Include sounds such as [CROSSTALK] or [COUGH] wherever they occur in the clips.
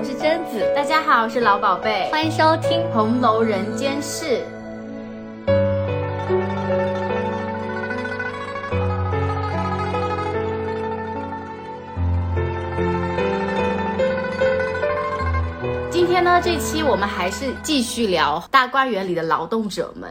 我是贞子，大家好，我是老宝贝，欢迎收听《红楼人间事》。今天呢，这期我们还是继续聊大观园里的劳动者们。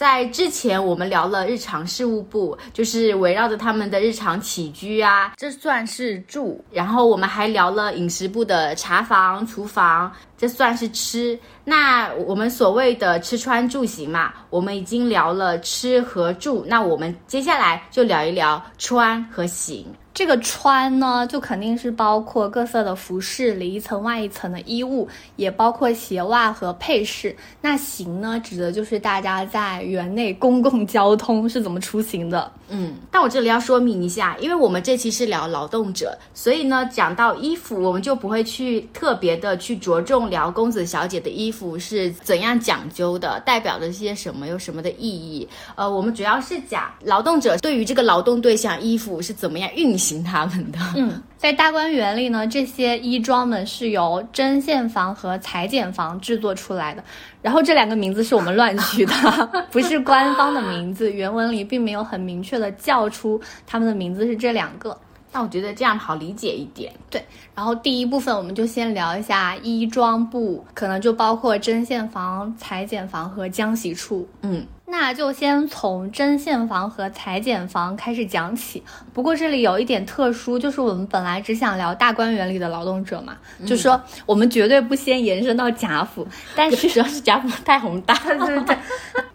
在之前，我们聊了日常事务部，就是围绕着他们的日常起居啊，这算是住。然后我们还聊了饮食部的茶房、厨房，这算是吃。那我们所谓的吃穿住行嘛，我们已经聊了吃和住，那我们接下来就聊一聊穿和行。这个穿呢，就肯定是包括各色的服饰里一层外一层的衣物，也包括鞋袜和配饰。那行呢，指的就是大家在园内公共交通是怎么出行的。嗯，但我这里要说明一下，因为我们这期是聊劳动者，所以呢，讲到衣服，我们就不会去特别的去着重聊公子小姐的衣服是怎样讲究的，代表着些什么，有什么的意义。呃，我们主要是讲劳动者对于这个劳动对象衣服是怎么样运行。他们的嗯，在大观园里呢，这些衣装们是由针线房和裁剪房制作出来的。然后这两个名字是我们乱取的，[LAUGHS] 不是官方的名字，原文里并没有很明确的叫出他们的名字是这两个。那我觉得这样好理解一点。对，然后第一部分我们就先聊一下衣装部，可能就包括针线房、裁剪房和浆洗处。嗯。那就先从针线房和裁剪房开始讲起。不过这里有一点特殊，就是我们本来只想聊大观园里的劳动者嘛，就说我们绝对不先延伸到贾府，但是主要是贾府太宏大，[LAUGHS] 对对对。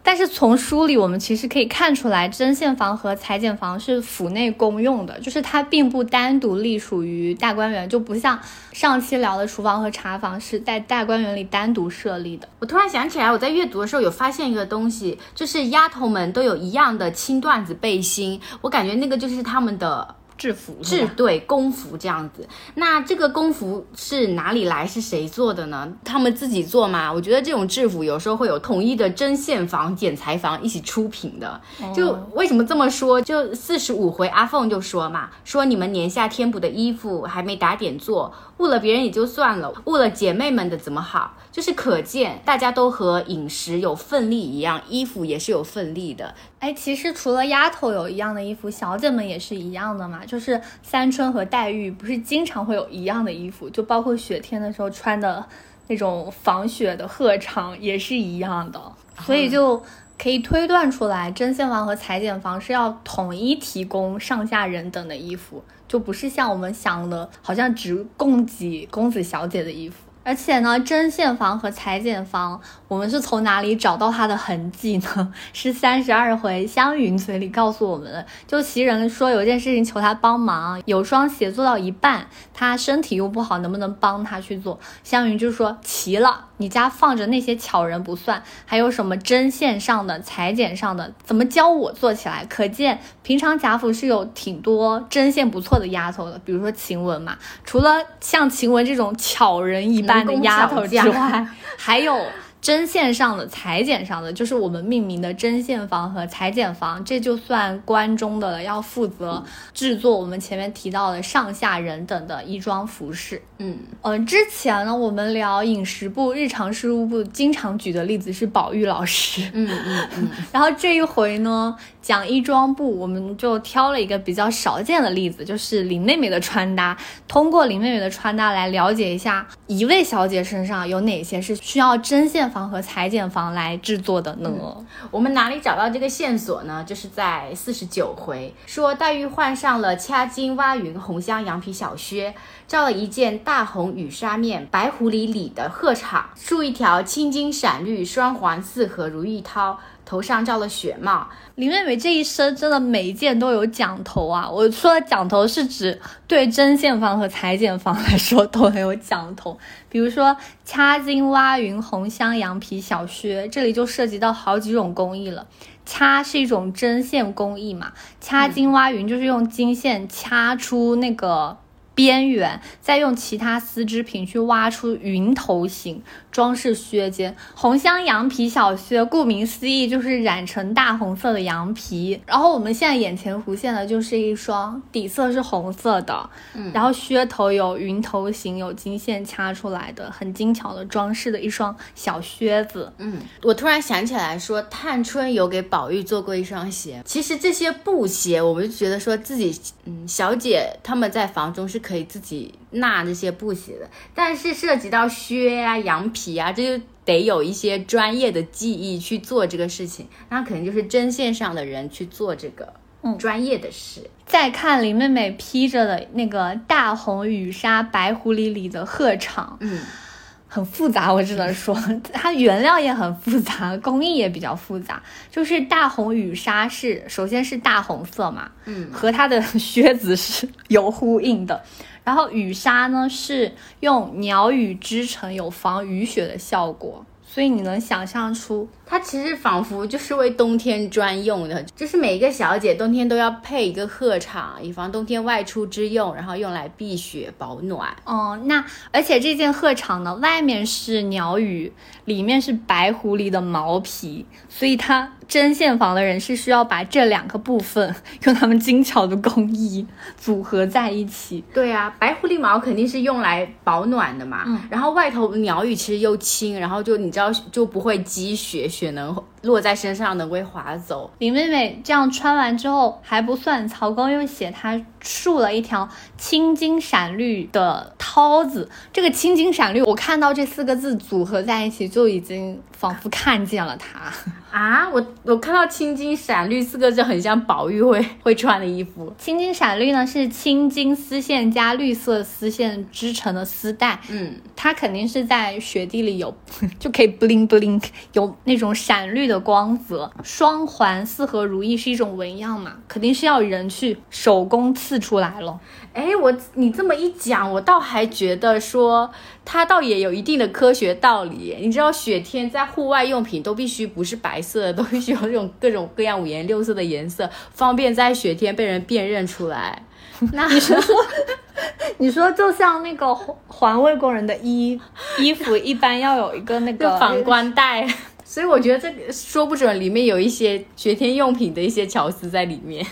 但是从书里我们其实可以看出来，针线房和裁剪房是府内公用的，就是它并不单独隶属于大观园，就不像上期聊的厨房和茶房是在大观园里单独设立的。我突然想起来，我在阅读的时候有发现一个东西，就是丫头们都有一样的青缎子背心，我感觉那个就是他们的。制服制对工服这样子，那这个工服是哪里来？是谁做的呢？他们自己做吗？我觉得这种制服有时候会有统一的针线房、剪裁房一起出品的。就为什么这么说？就四十五回，阿凤就说嘛，说你们年下添补的衣服还没打点做。误了别人也就算了，误了姐妹们的怎么好？就是可见大家都和饮食有份力一样，衣服也是有份力的。哎，其实除了丫头有一样的衣服，小姐们也是一样的嘛。就是三春和黛玉不是经常会有一样的衣服，就包括雪天的时候穿的那种防雪的鹤氅也是一样的，所以就。可以推断出来，针线房和裁剪房是要统一提供上下人等的衣服，就不是像我们想的，好像只供给公子小姐的衣服。而且呢，针线房和裁剪房，我们是从哪里找到它的痕迹呢？[LAUGHS] 是三十二回湘云嘴里告诉我们的。就袭人说有件事情求他帮忙，有双鞋做到一半，他身体又不好，能不能帮他去做？湘云就说齐了，你家放着那些巧人不算，还有什么针线上的、裁剪上的，怎么教我做起来？可见平常贾府是有挺多针线不错的丫头的，比如说晴雯嘛。除了像晴雯这种巧人一般。的丫头之外，还有。针线上的、裁剪上的，就是我们命名的针线房和裁剪房，这就算关中的了，要负责制作我们前面提到的上下人等的衣装服饰。嗯嗯，之前呢，我们聊饮食部、日常事务部，经常举的例子是宝玉老师。嗯嗯嗯。[LAUGHS] 然后这一回呢，讲衣装部，我们就挑了一个比较少见的例子，就是林妹妹的穿搭。通过林妹妹的穿搭来了解一下一位小姐身上有哪些是需要针线。房和裁剪房来制作的呢？我们哪里找到这个线索呢？就是在四十九回，说黛玉换上了掐金挖云红香羊皮小靴，罩了一件大红羽纱面白狐狸里的鹤氅，束一条青金闪绿双环四合如意绦。头上罩了雪帽，林妹妹这一身真的每一件都有讲头啊！我说的讲头是指对针线房和裁剪房来说都很有讲头。比如说掐金挖云红香羊皮小靴，这里就涉及到好几种工艺了。掐是一种针线工艺嘛，掐金挖云就是用金线掐出那个边缘，再用其他丝织品去挖出云头形，装饰靴尖。红镶羊皮小靴，顾名思义就是染成大红色的羊皮。然后我们现在眼前浮现的就是一双底色是红色的，嗯，然后靴头有云头形，有金线掐出来的，很精巧的装饰的一双小靴子。嗯，我突然想起来说，探春有给宝玉做过一双鞋。其实这些布鞋，我们就觉得说自己，嗯，小姐他们在房中是。可以自己纳这些布鞋的，但是涉及到靴啊、羊皮啊，这就得有一些专业的技艺去做这个事情。那肯定就是针线上的人去做这个嗯专业的事。再看林妹妹披着的那个大红羽纱白狐狸里的鹤氅，嗯。很复杂，我只能说 [LAUGHS] 它原料也很复杂，工艺也比较复杂。就是大红羽纱是，首先是大红色嘛，嗯，和它的 [LAUGHS] 靴子是有呼应的。然后羽纱呢是用鸟羽织成，有防雨雪的效果。所以你能想象出，它其实仿佛就是为冬天专用的，就是每一个小姐冬天都要配一个鹤氅，以防冬天外出之用，然后用来避雪保暖。哦，那而且这件鹤氅呢，外面是鸟羽，里面是白狐狸的毛皮，所以它。针线房的人是需要把这两个部分用他们精巧的工艺组合在一起。对啊，白狐狸毛肯定是用来保暖的嘛。嗯。然后外头鸟羽其实又轻，然后就你知道就不会积雪，雪能落在身上的会滑走。林妹妹这样穿完之后还不算，曹公又写她束了一条青金闪绿的绦子。这个青金闪绿，我看到这四个字组合在一起就已经仿佛看见了它。啊，我我看到青金闪绿四个字，很像宝玉会会穿的衣服。青金闪绿呢，是青金丝线加绿色丝线织成的丝带。嗯，它肯定是在雪地里有，[LAUGHS] 就可以 bling bling，有那种闪绿的光泽。双环四合如意是一种纹样嘛，肯定是要人去手工刺出来了。哎，我你这么一讲，我倒还觉得说它倒也有一定的科学道理。你知道雪天在户外用品都必须不是白色的，都必须有这种各种各样五颜六色的颜色，方便在雪天被人辨认出来。那 [LAUGHS] 你说，你说就像那个环卫工人的衣衣服一般要有一个那个反光带，所以我觉得这个说不准里面有一些学天用品的一些巧思在里面。[LAUGHS]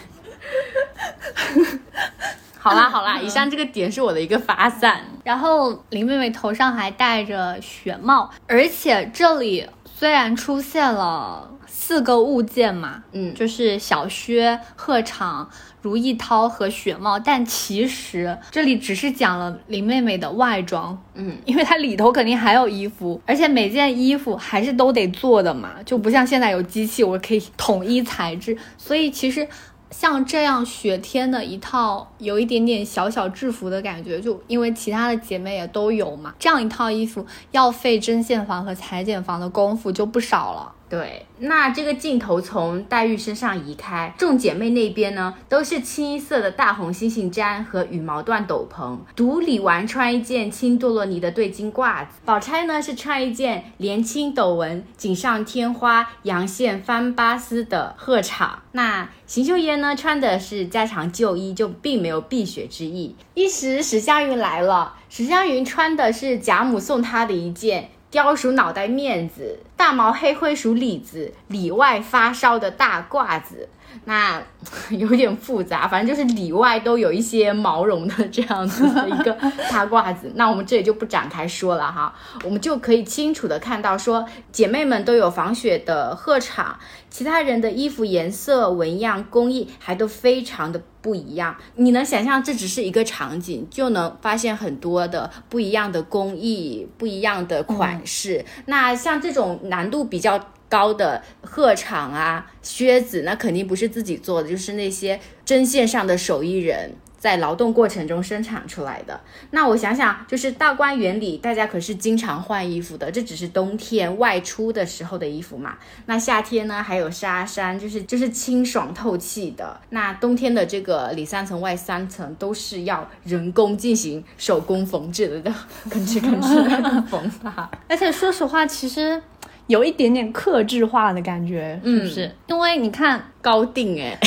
好啦好啦，以上这个点是我的一个发散。然后林妹妹头上还戴着雪帽，而且这里虽然出现了四个物件嘛，嗯，就是小靴、鹤氅、如意绦和雪帽，但其实这里只是讲了林妹妹的外装，嗯，因为它里头肯定还有衣服，而且每件衣服还是都得做的嘛，就不像现在有机器，我可以统一材质，所以其实。像这样雪天的一套，有一点点小小制服的感觉，就因为其他的姐妹也都有嘛，这样一套衣服要费针线房和裁剪房的功夫就不少了。对，那这个镜头从黛玉身上移开，众姐妹那边呢，都是清一色的大红猩猩毡和羽毛缎斗篷，独李纨穿一件青多罗尼的对襟褂子，宝钗呢是穿一件连青斗纹、锦上添花、阳线翻巴丝的鹤氅，那邢岫烟呢穿的是家常旧衣，就并没有避雪之意。一时史湘云来了，史湘云穿的是贾母送她的一件。貂鼠脑袋面子，大毛黑灰鼠里子里外发烧的大褂子，那 [LAUGHS] 有点复杂，反正就是里外都有一些毛绒的这样子的一个 [LAUGHS] 大褂子。那我们这里就不展开说了哈，我们就可以清楚的看到，说姐妹们都有防雪的鹤氅，其他人的衣服颜色、纹样、工艺还都非常的。不一样，你能想象这只是一个场景，就能发现很多的不一样的工艺、不一样的款式。那像这种难度比较高的鹤氅啊、靴子，那肯定不是自己做的，就是那些针线上的手艺人。在劳动过程中生产出来的。那我想想，就是大观园里，大家可是经常换衣服的。这只是冬天外出的时候的衣服嘛。那夏天呢，还有纱衫，就是就是清爽透气的。那冬天的这个里三层外三层都是要人工进行手工缝制的，吭哧吭哧缝啊。而且说实话，其实有一点点克制化的感觉，是不是？因为你看高定哎。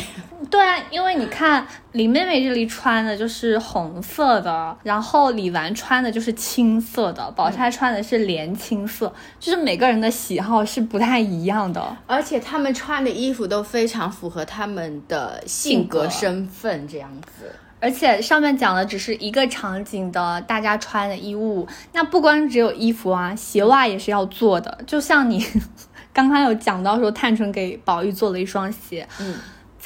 对啊，因为你看李妹妹这里穿的就是红色的，然后李纨穿的就是青色的，宝钗穿的是莲青色，就是每个人的喜好是不太一样的。而且他们穿的衣服都非常符合他们的、性格身份这样子。而且上面讲的只是一个场景的大家穿的衣物，那不光只有衣服啊，鞋袜也是要做的。就像你 [LAUGHS] 刚刚有讲到说，探春给宝玉做了一双鞋，嗯，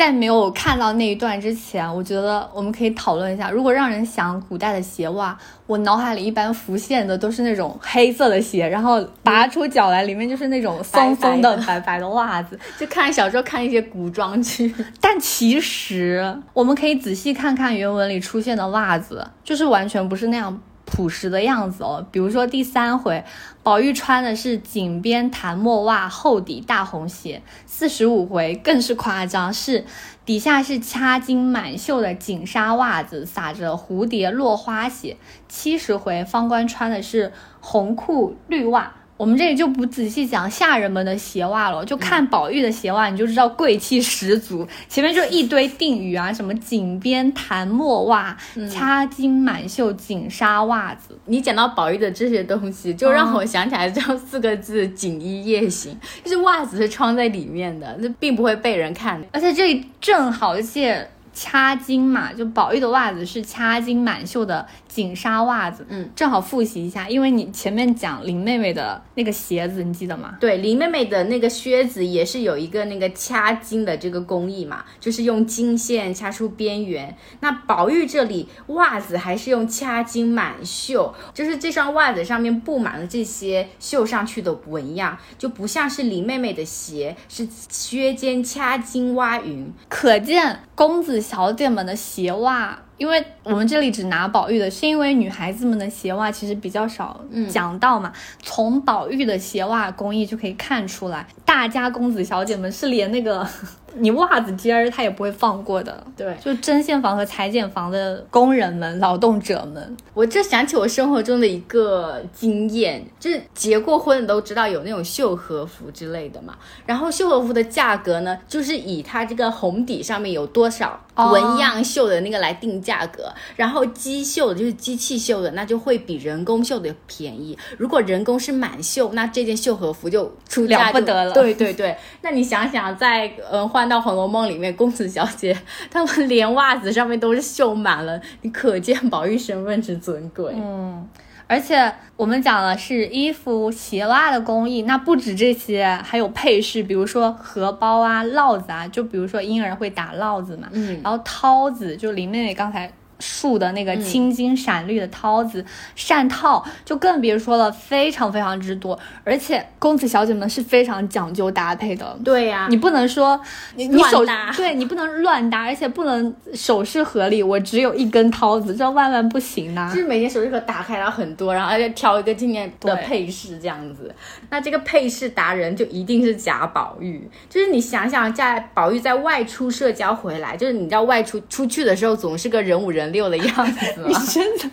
在没有看到那一段之前，我觉得我们可以讨论一下，如果让人想古代的鞋袜，我脑海里一般浮现的都是那种黑色的鞋，然后拔出脚来，里面就是那种松松的白白的袜子。就看小时候看一些古装剧，但其实我们可以仔细看看原文里出现的袜子，就是完全不是那样朴实的样子哦。比如说第三回，宝玉穿的是锦边檀墨袜，厚底大红鞋；四十五回更是夸张，是底下是掐金满绣的锦纱袜子，撒着蝴蝶落花鞋。七十回方官穿的是红裤绿袜。我们这里就不仔细讲下人们的鞋袜了，就看宝玉的鞋袜，你就知道贵气十足。前面就一堆定语啊，什么锦边檀墨袜、掐金满袖锦纱袜子，你讲到宝玉的这些东西，就让我想起来这样四个字“锦衣夜行”，就是袜子是穿在里面的，那并不会被人看。而且这里正好借掐金嘛，就宝玉的袜子是掐金满袖的锦纱袜子，嗯，正好复习一下，因为你前面讲林妹妹的那个鞋子，你记得吗？对，林妹妹的那个靴子也是有一个那个掐金的这个工艺嘛，就是用金线掐出边缘。那宝玉这里袜子还是用掐金满绣，就是这双袜子上面布满了这些绣上去的纹样，就不像是林妹妹的鞋是靴尖掐金挖云。可见公子小姐们的鞋袜，因为我们这里只拿宝玉的，是因为女孩子们的鞋袜其实比较少讲到嘛。从宝玉的鞋袜工艺就可以看出来，大家公子小姐们是连那个你袜子尖儿他也不会放过的。对就针线房和裁剪房的工人们、劳动者们，我这想起我生活中的一个经验，就是结过婚的都知道有那种绣和服之类的嘛。然后绣和服的价格呢，就是以它这个红底上面有多少哦纹样绣的那个来定价格。然后机绣的就是机器绣的，那就会比人工绣的便宜。如果人工是满绣，那这件绣和服就出价就了不得了对对对，那你想想，在呃换到《红楼梦》里面，公子小姐 [LAUGHS] 他们连袜子上面都是绣满了，你可见宝玉身份之尊贵。嗯。而且我们讲的是衣服、鞋袜的工艺，那不止这些，还有配饰，比如说荷包啊、烙子啊，就比如说婴儿会打烙子嘛，嗯然后绦子，就林妹妹刚才竖的那个青金闪绿的绦子、扇套，就更别说了，非常非常之多。而且公子小姐们是非常讲究搭配的，对呀、你不能说你你手乱搭对你不能乱搭，而且不能首饰盒里。我只有一根绦子，这万万不行呐、就是每天首饰盒打开，然后很多，然后而且挑一个纪念的配饰这样子。那这个配饰达人就一定是贾宝玉。就是你想想，在宝玉在外出社交回来，就是你知道外出出去的时候总是个人五人六的样子 [LAUGHS] 你。真的。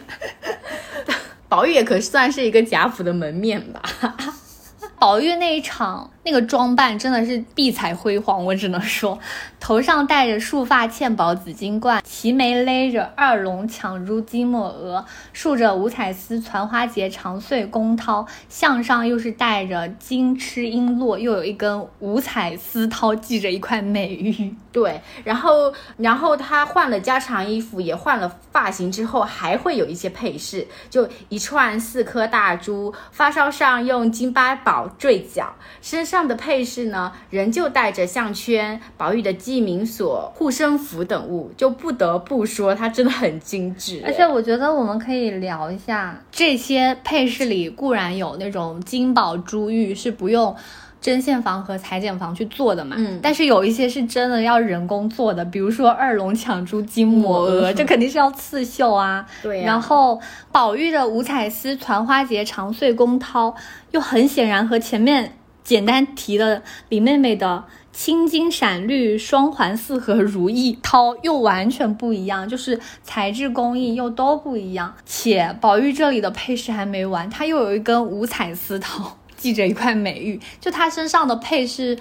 [LAUGHS] 宝玉也可算是一个贾府的门面吧。[LAUGHS] 宝玉那一场那个装扮真的是碧彩辉煌，我只能说，头上戴着束发嵌宝紫金冠，齐眉勒着二龙抢珠金抹额，竖着五彩丝攒花结长穗宫绦，项上又是戴着金螭璎珞，又有一根五彩丝绦系着一块美玉。对，然后然后他换了家常衣服，也换了发型之后，还会有一些配饰，就一串四颗大珠，发梢上用金八宝坠角，身上的配饰呢，仍旧带着项圈、宝玉的记名锁、护身符等物，就不得不说，它真的很精致。而且我觉得我们可以聊一下这些配饰里，固然有那种金宝珠玉是不用针线房和裁剪房去做的嘛，嗯但是有一些是真的要人工做的，比如说二龙抢珠金抹额，这肯定是要刺绣啊。对呀然后宝玉的五彩丝团花结长穗宫绦，又很显然和前面简单提了李妹妹的。青金闪绿双环四合如意绦又完全不一样，就是材质工艺又都不一样。且宝玉这里的配饰还没完，他又有一根五彩丝绦，系着一块美玉，就他身上的配饰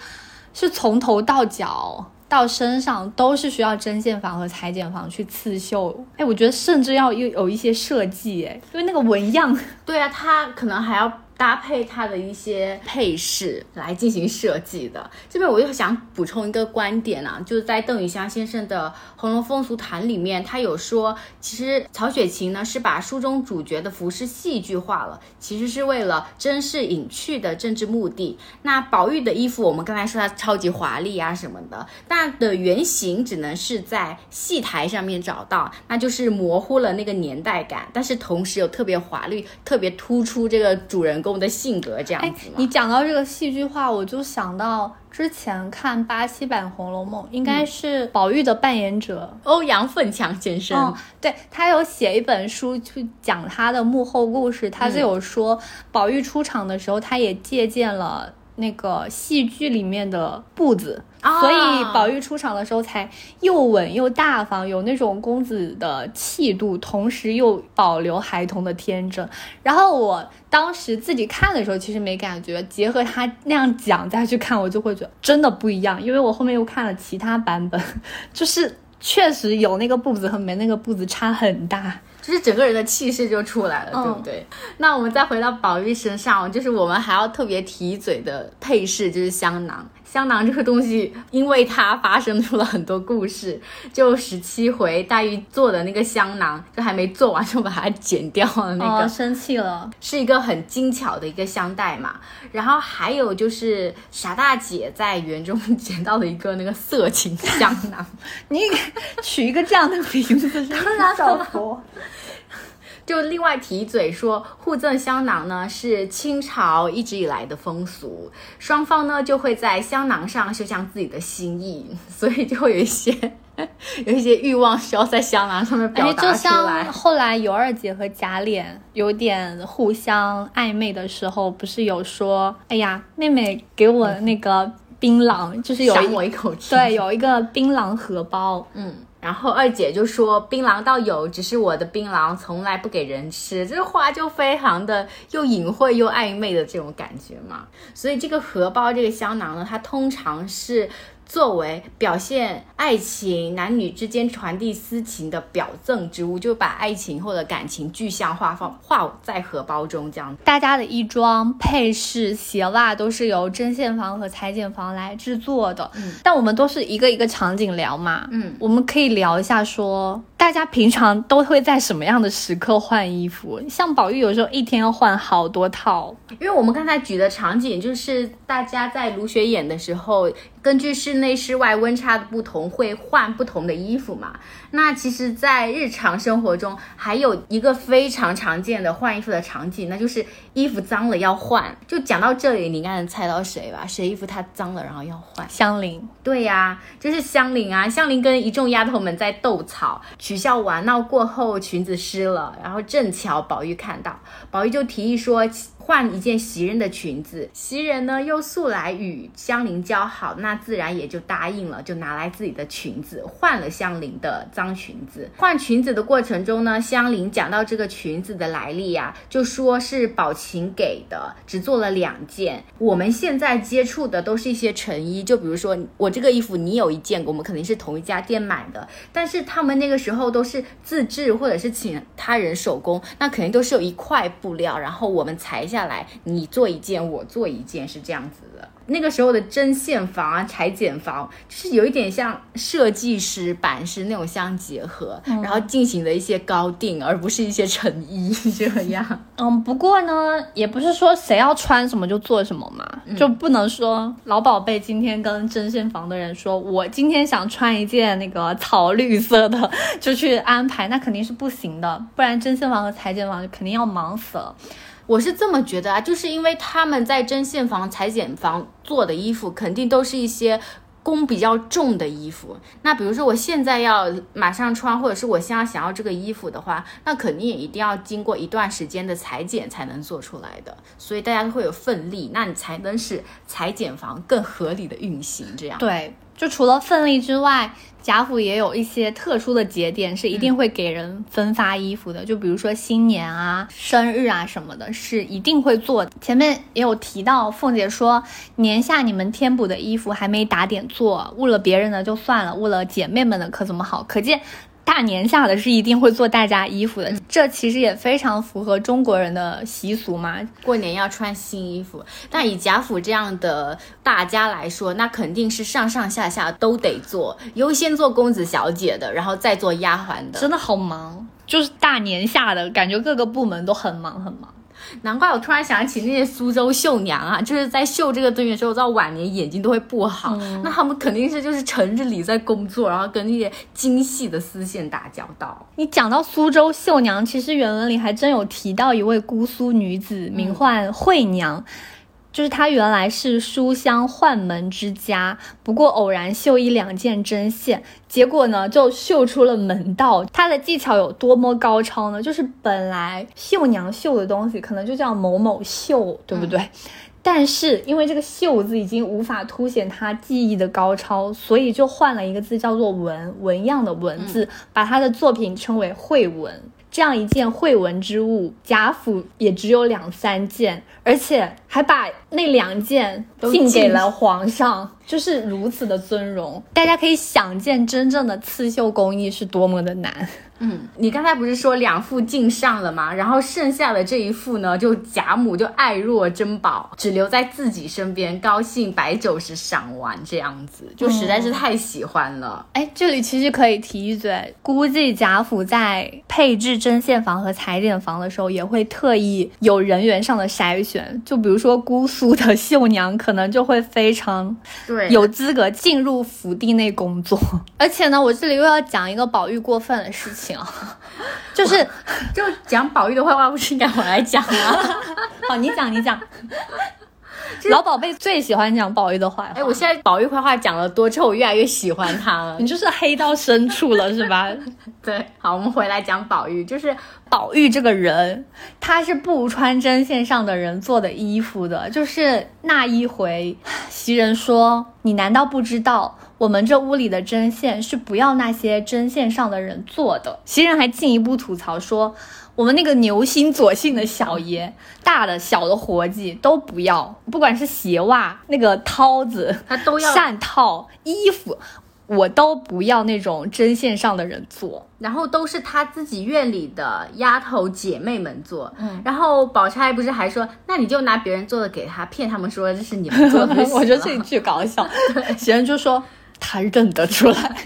是从头到脚到身上都是需要针线房和裁剪房去刺绣。哎，我觉得甚至要有有一些设计，哎，因为那个纹样。对啊，它可能还要。搭配它的一些配饰来进行设计的。这边我又想补充一个观点啊，就是在邓雨香先生的《红楼风俗谈》里面，他有说，其实曹雪芹呢是把书中主角的服饰戏剧化了，其实是为了珍视隐去的政治目的。那宝玉的衣服，我们刚才说它超级华丽啊什么的，那的原型只能是在戏台上面找到，那就是模糊了那个年代感，但是同时又特别华丽、特别突出这个主人。公的性格这样子。你讲到这个戏剧化，我就想到之前看巴西版《红楼梦》，应该是宝玉的扮演者欧阳奋强先生。对他有写一本书去讲他的幕后故事，他就有说宝玉出场的时候，他也借鉴了。那个戏剧里面的步子，所以宝玉出场的时候才又稳又大方，有那种公子的气度，同时又保留孩童的天真。然后我当时自己看的时候，其实没感觉，结合他那样讲再去看，我就会觉得真的不一样。因为我后面又看了其他版本，[LAUGHS] 就是确实有那个步子和没那个步子差很大。就是整个人的气势就出来了，对不对？那我们再回到宝玉身上，就是我们还要特别提嘴的配饰，就是香囊。香囊这个东西，因为它发生出了很多故事。就十七回，黛玉做的那个香囊，就还没做完就把它剪掉了，那个生气了。是一个很精巧的一个香袋嘛。然后还有就是傻大姐在园中 [LAUGHS] 捡到了一个那个色情香囊。[LAUGHS] 你取一个这样的名字，当然少佛。就另外提嘴说，互赠香囊呢是清朝一直以来的风俗，双方呢就会在香囊上绣上自己的心意，[LAUGHS] 所以就会有一些 [LAUGHS] 有一些欲望需要在香囊上面表达出来。后来尤二姐和贾琏有点互相暧昧的时候，不是有说，哎呀，妹妹给我那个槟榔，就是有我一口吃，对，有一个槟榔荷包，嗯。然后二姐就说：“槟榔倒有，只是我的槟榔从来不给人吃。”这个话就非常的又隐晦又暧昧的这种感觉嘛。所以这个荷包这个香囊呢，它通常是。作为表现爱情、男女之间传递私情的表赠之物，就把爱情或者感情具象化，放画在荷包中，这样。大家的衣装、配饰、鞋袜都是由针线房和裁剪房来制作的。嗯，但我们都是一个一个场景聊嘛。嗯，我们可以聊一下，说大家平常都会在什么样的时刻换衣服？像宝玉有时候一天要换好多套，因为我们刚才举的场景就是大家在卢雪演的时候。根据室内室外温差的不同，会换不同的衣服嘛？那其实，在日常生活中，还有一个非常常见的换衣服的场景，那就是衣服脏了要换。就讲到这里，你应该能猜到谁吧？谁衣服它脏了，然后要换？香菱。对呀，就是香菱啊！香菱跟一众丫头们在斗草，取笑玩闹过后，裙子湿了，然后正巧宝玉看到，宝玉就提议说。换一件袭人的裙子，袭人呢又素来与香菱交好，那自然也就答应了，就拿来自己的裙子换了香菱的脏裙子。换裙子的过程中呢，香菱讲到这个裙子的来历呀，就说是宝琴给的，只做了两件。我们现在接触的都是一些成衣，就比如说我这个衣服你有一件，我们肯定是同一家店买的，但是他们那个时候都是自制或者是请他人手工，那肯定都是有一块布料，然后我们裁下。下来，你做一件，我做一件，是这样子的。那个时候的针线房啊、裁剪房，就是有一点像设计师、版师那种相结合，然后进行的一些高定，而不是一些成衣这样。[LAUGHS] 嗯，不过呢，也不是说谁要穿什么就做什么嘛，就不能说老宝贝今天跟针线房的人说，我今天想穿一件那个草绿色的，[LAUGHS] 就去安排，那肯定是不行的，不然针线房和裁剪房就肯定要忙死了。我是这么觉得啊，就是因为他们在针线房、裁剪房做的衣服，肯定都是一些工比较重的衣服。那比如说我现在要马上穿，或者是我现在想要这个衣服的话，那肯定也一定要经过一段时间的裁剪才能做出来的。所以大家都会有奋力，那你才能使裁剪房更合理的运行。这样对，就除了奋力之外。贾府也有一些特殊的节点是一定会给人分发衣服的，就比如说新年啊、生日啊什么的，是一定会做的。前面也有提到，凤姐说年下你们添补的衣服还没打点做，误了别人的就算了，误了姐妹们的可怎么好？可见。大年下的是一定会做大家衣服的，这其实也非常符合中国人的习俗嘛。过年要穿新衣服，但以贾府这样的大家来说，那肯定是上上下下都得做，优先做公子小姐的，然后再做丫鬟的，真的好忙。就是大年下的感觉，各个部门都很忙很忙。难怪我突然想起那些苏州绣娘啊，就是在绣这个东西的时候，到晚年眼睛都会不好。那他们肯定是就是成日里在工作，然后跟那些精细的丝线打交道。你讲到苏州绣娘，其实原文里还真有提到一位姑苏女子，名唤惠娘。就是他原来是书香宦门之家，不过偶然绣一两件针线，结果呢就绣出了门道。他的技巧有多么高超呢？就是本来绣娘绣的东西可能就叫某某绣，对不对？但是因为这个“绣”字已经无法凸显他技艺的高超，所以就换了一个字叫做“文”，纹样的“文”字，把他的作品称为惠纹。这样一件惠文之物，贾府也只有两三件，而且还把那两件进给了皇上，就是如此的尊荣。大家可以想见，真正的刺绣工艺是多么的难。嗯，你刚才不是说两副敬上了吗？然后剩下的这一副呢，就贾母就爱若珍宝，只留在自己身边，高兴摆酒时赏玩，这样子就实在是太喜欢了。哎，这里其实可以提一嘴，估计贾府在配置针线房和裁剪房的时候，也会特意有人员上的筛选。就比如说姑苏的绣娘，可能就会非常对有资格进入府邸内工作。[LAUGHS] 而且呢，我这里又要讲一个宝玉过分的事情。[LAUGHS] 行，就是就讲宝玉的坏话，不是应该我来讲吗？[LAUGHS] 好，你讲，你讲。老宝贝最喜欢讲宝玉的坏话。哎，我现在宝玉坏话讲了多之后，我越来越喜欢他了。[LAUGHS] 你就是黑到深处了，是吧？[LAUGHS] 对。好，我们回来讲宝玉，就是宝玉这个人，他是不穿针线上的人做的衣服的。就是那一回，袭人说：“你难道不知道？”我们这屋里的针线是不要那些针线上的人做的。袭人还进一步吐槽说，我们那个牛心左姓的小爷，大的小的活计都不要，不管是鞋袜、那个绦子，他都要扇套、衣服，我都不要那种针线上的人做，然后都是他自己院里的丫头姐妹们做。嗯，然后宝钗不是还说，那你就拿别人做的给他，骗他们说这是你们做的。[LAUGHS] 我觉得这一句搞笑。[LAUGHS] 袭人就说。他认得出来。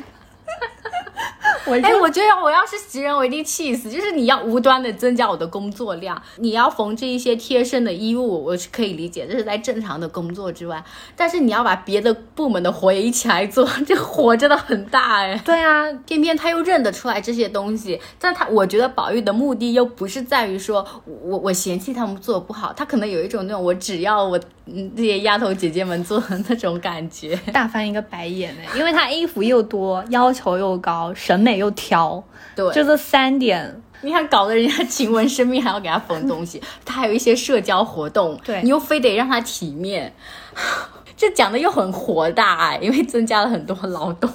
哎，我觉得我要是袭人，我一定气死。就是你要无端的增加我的工作量，你要缝制一些贴身的衣物，我是可以理解，这是在正常的工作之外。但是你要把别的部门的活也一起来做，这活真的很大哎。对啊，偏偏他又认得出来这些东西，但他我觉得宝玉的目的又不是在于说我我嫌弃他们做的不好，他可能有一种那种我只要我嗯这些丫头姐姐们做的那种感觉，大翻一个白眼哎，因为他衣服又多，要求又高，审美。又挑，对，就这三点，你看搞得人家晴雯生病还要给他缝东西，他还有一些社交活动，对你又非得让他体面，[LAUGHS] 这讲的又很火大，因为增加了很多劳动。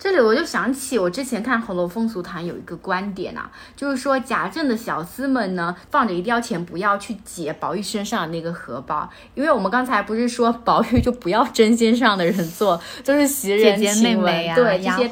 这里我就想起我之前看《红楼风俗谈》有一个观点啊，就是说贾政的小厮们呢，放着一吊钱不要去解宝玉身上的那个荷包，因为我们刚才不是说宝玉就不要针尖上的人做，都是袭人姐、妹妹啊，对这些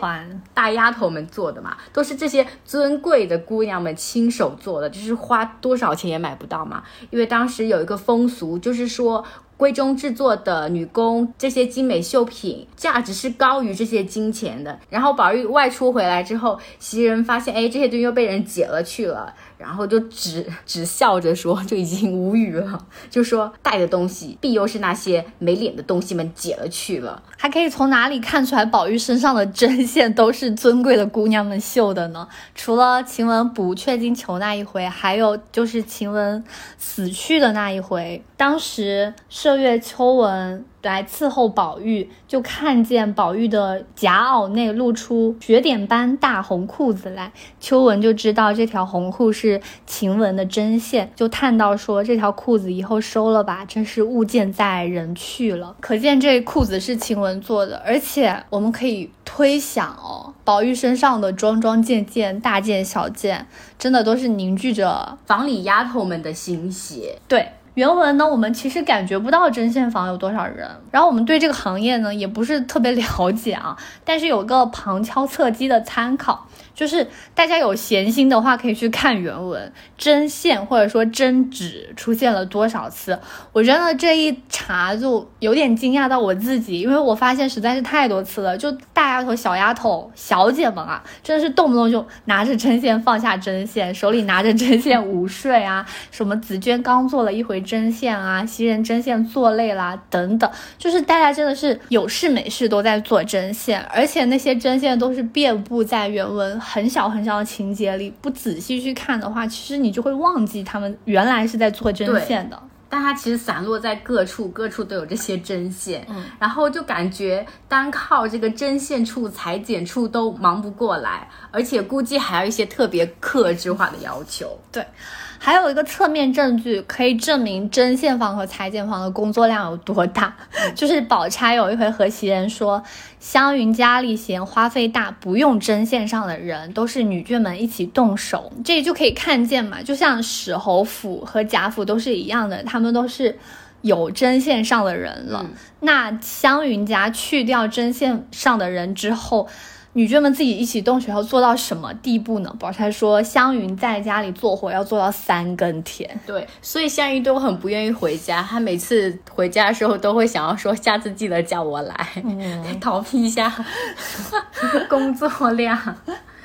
大丫头们做的嘛，都是这些尊贵的姑娘们亲手做的，就是花多少钱也买不到嘛。因为当时有一个风俗，就是说。闺中制作的女工这些精美绣品，价值是高于这些金钱的。然后宝玉外出回来之后，袭人发现，哎，这些东西又被人劫了去了。然后就只只 [LAUGHS] 笑着说，就已经无语了，[LAUGHS] 就说带的东西必又是那些没脸的东西们解了去了。还可以从哪里看出来宝玉身上的针线都是尊贵的姑娘们绣的呢？除了晴雯补雀金球那一回，还有就是晴雯死去的那一回，当时麝月、秋纹。来伺候宝玉，就看见宝玉的夹袄内露出雪点般大红裤子来。秋纹就知道这条红裤是晴雯的针线，就叹道说：“这条裤子以后收了吧，真是物件在人去了。”可见这裤子是晴雯做的，而且我们可以推想哦。宝玉身上的桩桩件件、大件小件，真的都是凝聚着房里丫头们的心血。对。原文呢，我们其实感觉不到针线房有多少人，然后我们对这个行业呢也不是特别 [LAUGHS] 了解啊，但是有个旁敲侧击的参考。就是大家有闲心的话，可以去看原文，针线或者说针纸出现了多少次？我真的这一查就有点惊讶到我自己，因为我发现实在是太多次了。就大丫头、小丫头、小姐们啊，真的是动不动就拿着针线放下针线，手里拿着针线午睡啊，什么紫娟刚做了一回针线啊，袭人针线做累啦等等，就是大家真的是有事没事都在做针线，而且那些针线都是遍布在原文。很小很小的情节里，不仔细去看的话，其实你就会忘记他们原来是在做针线的。但它其实散落在各处，各处都有这些针线。嗯，然后就感觉单靠这个针线处、裁剪处都忙不过来，而且估计还有一些特别克制化的要求。对。还有一个侧面证据可以证明针线房和裁剪房的工作量有多大，就是宝钗有一回和袭人说，湘云家里嫌花费大，不用针线上的人，都是女眷们一起动手，这就可以看见嘛。就像史侯府和贾府都是一样的，他们都是有针线上的人了。那湘云家去掉针线上的人之后。女眷们自己一起动手要做到什么地步呢？宝钗说，湘云在家里做活要做到三更天。对，所以湘云都很不愿意回家，她每次回家的时候都会想要说，下次记得叫我来，嗯 [LAUGHS] 逃避一下 [LAUGHS] 工作量。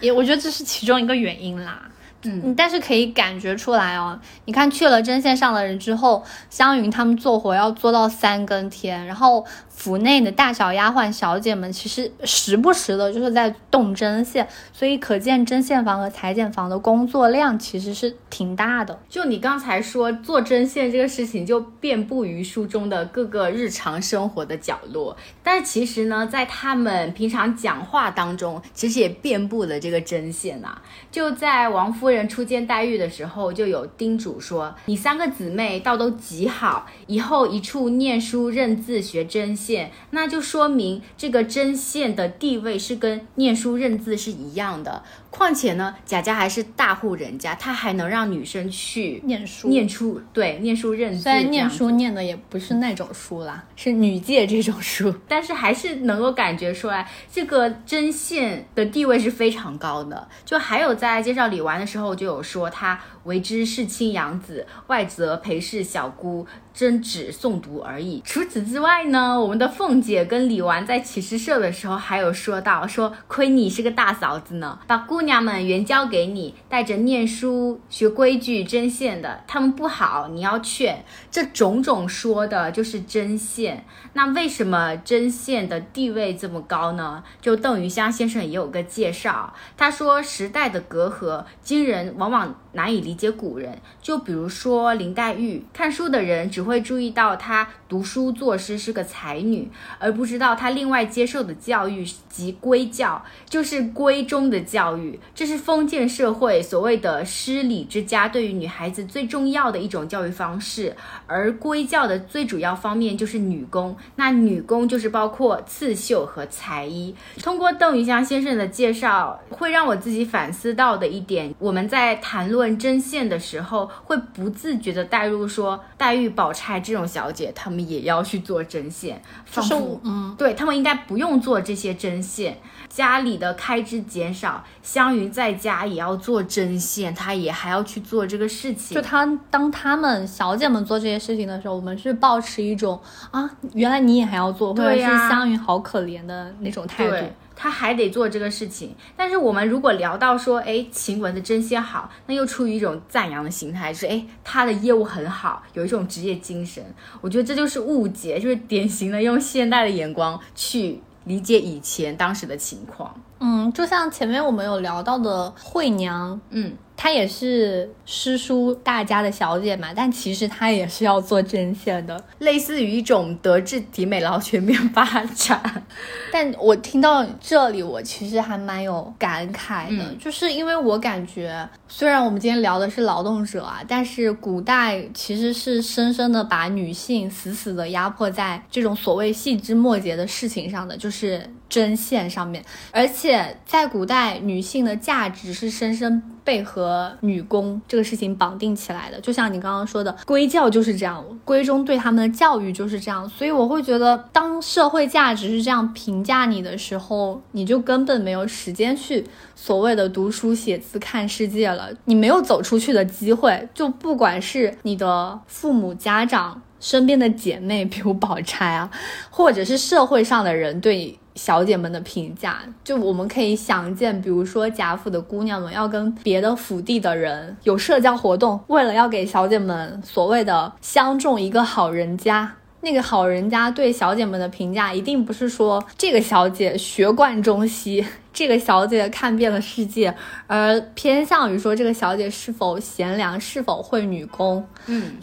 也，我觉得这是其中一个原因啦。嗯，但是可以感觉出来哦，你看去了针线上的人之后，湘云他们做活要做到三更天，然后。府内的大小丫鬟、小姐们，其实时不时的就是在动针线，所以可见针线房和裁剪房的工作量其实是挺大的。就你刚才说做针线这个事情，就遍布于书中的各个日常生活的角落。但是其实呢，在他们平常讲话当中，其实也遍布了这个针线啊。就在王夫人初见黛玉的时候，就有叮嘱说：“你三个姊妹倒都极好，以后一处念书认字学针。”线，那就说明这个针线的地位是跟念书认字是一样的。况且呢，贾家还是大户人家，他还能让女生去念书、念书，对，念书认字。虽然念书念的也不是那种书啦，是女诫这种书，[LAUGHS] 但是还是能够感觉出来，这个针线的地位是非常高的。就还有在介绍李纨的时候，就有说她为之世亲养子，外则陪侍小姑。针纸诵读而已。除此之外呢，我们的凤姐跟李纨在启示社的时候还有说到，说亏你是个大嫂子呢，把姑姑娘们原交给你，带着念书学规矩针线的，他们不好，你要劝。这种种说的就是针线。那为什么针线的地位这么高呢？就邓余香先生也有个介绍，他说时代的隔阂，今人往往难以理解古人。就比如说林黛玉，看书的人只会注意到她读书作诗是个才女，而不知道她另外接受的教育及闺教，就是闺中的教育。这是封建社会所谓的诗礼之家对于女孩子最重要的一种教育方式，而闺教的最主要方面就是女工。那女工就是包括刺绣和裁衣。通过邓余香先生的介绍，会让我自己反思到的一点，我们在谈论针线的时候，会不自觉的带入说，黛玉、宝钗这种小姐，她们也要去做针线，仿佛，嗯，对她们应该不用做这些针线。家里的开支减少，湘云在家也要做针线，她也还要去做这个事情。就她当她们小姐们做这些事情的时候，我们是保持一种啊，原来你也还要做，或者是湘云好可怜的那种态度。她还得做这个事情。但是我们如果聊到说，哎，晴雯的针线好，那又出于一种赞扬的心态，是哎，他的业务很好，有一种职业精神。我觉得这就是误解，就是典型的用现代的眼光去。理解以前当时的情况，嗯，就像前面我们有聊到的惠娘，嗯。她也是诗书大家的小姐嘛，但其实她也是要做针线的，类似于一种德智体美劳全面发展。[LAUGHS] 但我听到这里，我其实还蛮有感慨的，就是因为我感觉，虽然我们今天聊的是劳动者啊，但是古代其实是深深的把女性死死的压迫在这种所谓细枝末节的事情上的，就是针线上面，而且在古代，女性的价值是深深被和女工这个事情绑定起来的。就像你刚刚说的，闺教就是这样，闺中对他们的教育就是这样。所以我会觉得，当社会价值是这样评价你的时候，你就根本没有时间去所谓的读书写字看世界了，你没有走出去的机会。就不管是你的父母家长。身边的姐妹，比如宝钗啊，或者是社会上的人对你小姐们的评价，就我们可以想见，比如说贾府的姑娘们要跟别的府地的人有社交活动，为了要给小姐们所谓的相中一个好人家，那个好人家对小姐们的评价一定不是说这个小姐学贯中西，[LAUGHS] 这个小姐看遍了世界，而偏向于说这个小姐是否贤良，是否会女工。嗯。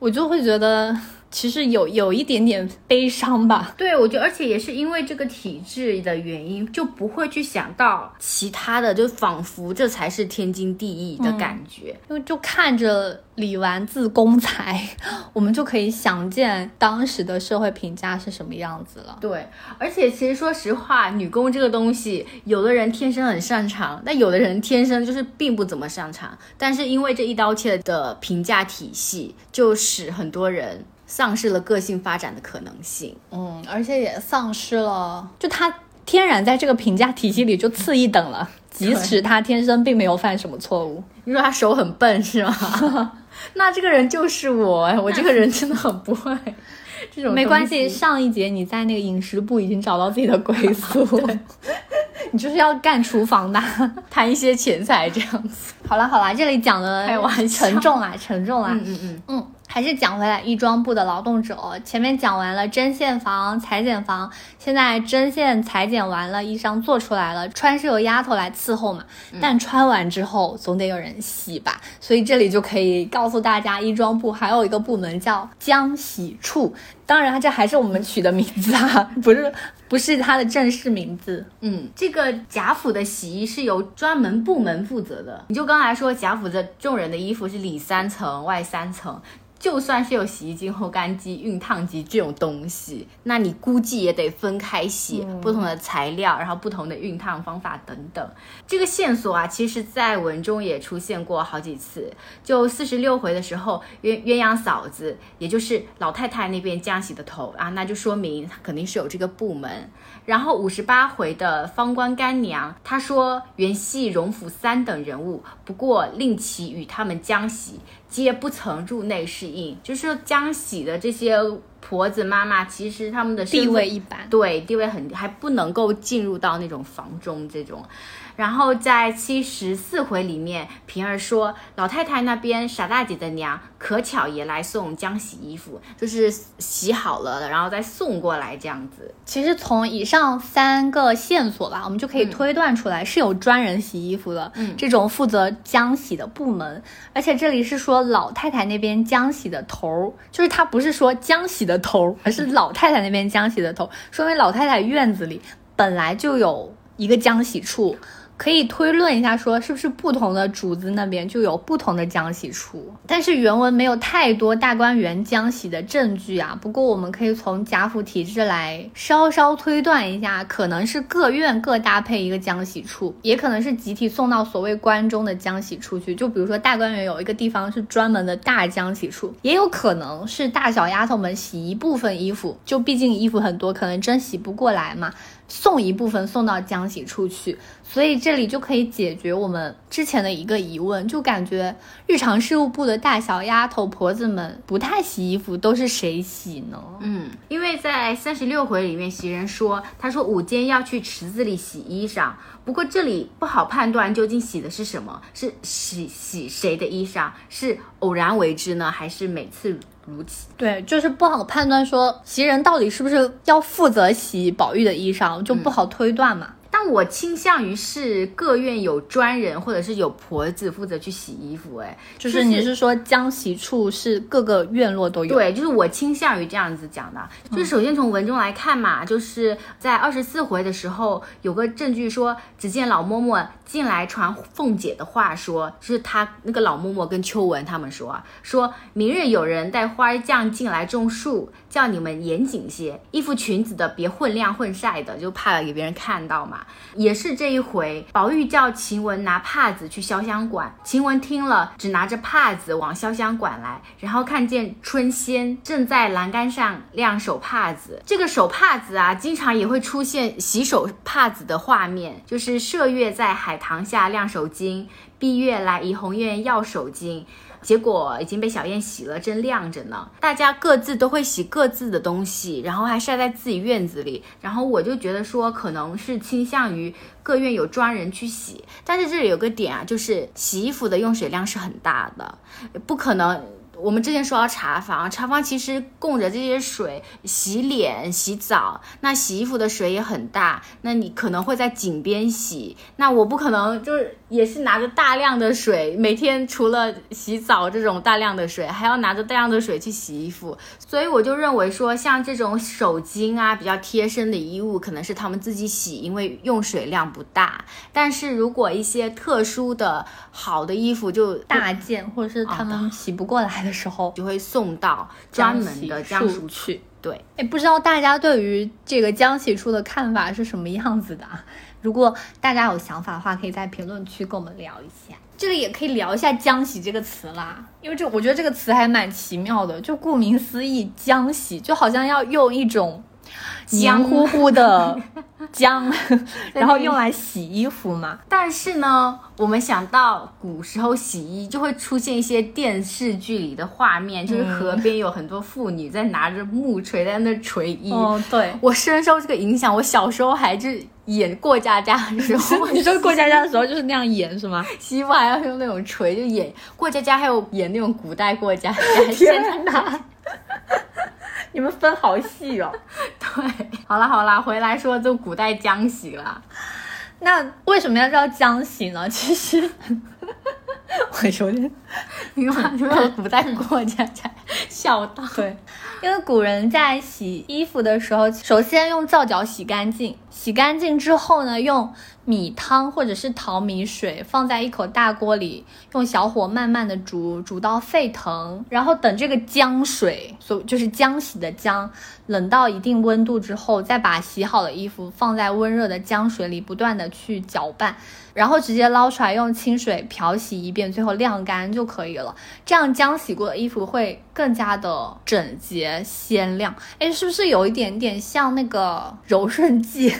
我就会觉得，其实有有一点点悲伤吧。对，我觉得，而且也是因为这个体制的原因，就不会去想到其他的，就仿佛这才是天经地义的感觉。因为就看着李纨自公才，[LAUGHS] 我们就可以想见当时的社会评价是什么样子了。对，而且其实说实话，女工这个东西，有的人天生很擅长，但有的人天生就是并不怎么擅长。但是因为这一刀切的评价体系，就使很多人丧失了个性发展的可能性。嗯，而且也丧失了，就他天然在这个评价体系里就次一等了，即使他天生并没有犯什么错误。你说他手很笨是吗？[LAUGHS] 那这个人就是我，我这个人真的很不会。这种没关系，上一节你在那个饮食部已经找到自己的归宿，[LAUGHS] 你就是要干厨房的，贪一些钱财这样子。好了好了，这里讲的太沉重啊，沉重了。嗯嗯嗯嗯。还是讲回来，衣装部的劳动者，前面讲完了针线房、裁剪房，现在针线裁剪完了，衣裳做出来了，穿是由丫头来伺候嘛。但穿完之后总得有人洗吧，所以这里就可以告诉大家，衣装部还有一个部门叫浆洗处。当然，这还是我们取的名字啊，不是不是它的正式名字。嗯，这个贾府的洗衣是由专门部门负责的。你就刚才说，贾府的众人的衣服是里三层外三层。就算是有洗衣机、烘干机、熨烫机这种东西，那你估计也得分开洗，不同的材料，然后不同的熨烫方法等等。这个线索啊，其实在文中也出现过好几次。就四十六回的时候，鸳鸳鸯嫂子，也就是老太太那边浆洗的头啊，那就说明肯定是有这个部门。然后五十八回的方官干娘，她说原系荣府三等人物，不过令其与他们浆洗。皆不曾入内侍应，就是江喜的这些婆子妈妈，其实他们的地位一般，对地位很还不能够进入到那种房中这种。然后在七十四回里面，平儿说老太太那边傻大姐的娘可巧也来送浆洗衣服，就是洗好了的，然后再送过来这样子。其实从以上三个线索吧，我们就可以推断出来是有专人洗衣服的，嗯，这种负责浆洗的部门。而且这里是说老太太那边浆洗的头儿，就是他不是说浆洗的头，而是老太太那边浆洗的头，说明老太太院子里本来就有一个浆洗处。可以推论一下，说是不是不同的主子那边就有不同的浆洗处？但是原文没有太多大观园浆洗的证据啊。不过我们可以从贾府体制来稍稍推断一下，可能是各院各搭配一个浆洗处，也可能是集体送到所谓关中的浆洗处去。就比如说大观园有一个地方是专门的大浆洗处，也有可能是大小丫头们洗一部分衣服，就毕竟衣服很多，可能真洗不过来嘛。送一部分送到浆洗处去，所以这里就可以解决我们之前的一个疑问，就感觉日常事务部的大小丫头婆子们不太洗衣服，都是谁洗呢？嗯，因为在三十六回里面，袭人说，他说午间要去池子里洗衣裳，不过这里不好判断究竟洗的是什么，是洗洗谁的衣裳，是偶然为之呢，还是每次？如此，对，就是不好判断说袭人到底是不是要负责洗宝玉的衣裳，就不好推断嘛。但我倾向于是各院有专人或者是有婆子负责去洗衣服，哎，就是你是说浆洗处是各个院落都有？对，就是我倾向于这样子讲的。就是首先从文中来看嘛，就是在二十四回的时候有个证据说，只见老嬷嬷进来传凤姐的话，说就是她那个老嬷嬷跟秋文他们说啊，说明日有人带花匠进来种树，叫你们严谨些，衣服裙子的别混晾混晒的，就怕给别人看到嘛。也是这一回，宝玉叫晴雯拿帕子去潇湘馆，晴雯听了，只拿着帕子往潇湘馆来，然后看见春仙正在栏杆上晾手帕子。这个手帕子啊，经常也会出现洗手帕子的画面，就是麝月在海棠下晾手巾，碧月来怡红院要手巾。结果已经被小燕洗了，正晾着呢。大家各自都会洗各自的东西，然后还晒在自己院子里。然后我就觉得说，可能是倾向于各院有专人去洗。但是这里有个点啊，就是洗衣服的用水量是很大的，不可能。我们之前说到茶房，茶房其实供着这些水洗脸、洗澡，那洗衣服的水也很大，那你可能会在井边洗，那我不可能就是也是拿着大量的水，每天除了洗澡这种大量的水，还要拿着大量的水去洗衣服，所以我就认为说，像这种手巾啊比较贴身的衣物，可能是他们自己洗，因为用水量不大。但是如果一些特殊的好的衣服，就大件或者是他们洗不过来的。的时候就会送到专门的家属去。对，哎，不知道大家对于这个江喜处的看法是什么样子的啊？如果大家有想法的话，可以在评论区跟我们聊一下。这里也可以聊一下“江喜”这个词啦，因为这我觉得这个词还蛮奇妙的。就顾名思义，江喜就好像要用一种。黏糊糊的浆，[LAUGHS] 然后用来洗衣服嘛。但是呢，我们想到古时候洗衣，就会出现一些电视剧里的画面，就是河边有很多妇女在拿着木锤在那锤衣。哦，对，我深受这个影响。我小时候还就演过家家的时候，[LAUGHS] 你说过家家的时候就是那样演是吗？洗衣服还要用那种锤，就演过家家，还有演那种古代过家家。[LAUGHS] 天哪！你们分好细哦，对，好啦好啦，回来说就古代江西了。那为什么要叫江西呢？其实 [LAUGHS] 我有点，因为因为古代国家才孝道。对，因为古人在洗衣服的时候，首先用皂角洗干净，洗干净之后呢，用。米汤或者是淘米水放在一口大锅里，用小火慢慢的煮，煮到沸腾，然后等这个浆水，所就是浆洗的浆，冷到一定温度之后，再把洗好的衣服放在温热的浆水里，不断的去搅拌。然后直接捞出来，用清水漂洗一遍，最后晾干就可以了。这样浆洗过的衣服会更加的整洁鲜亮。哎，是不是有一点点像那个柔顺剂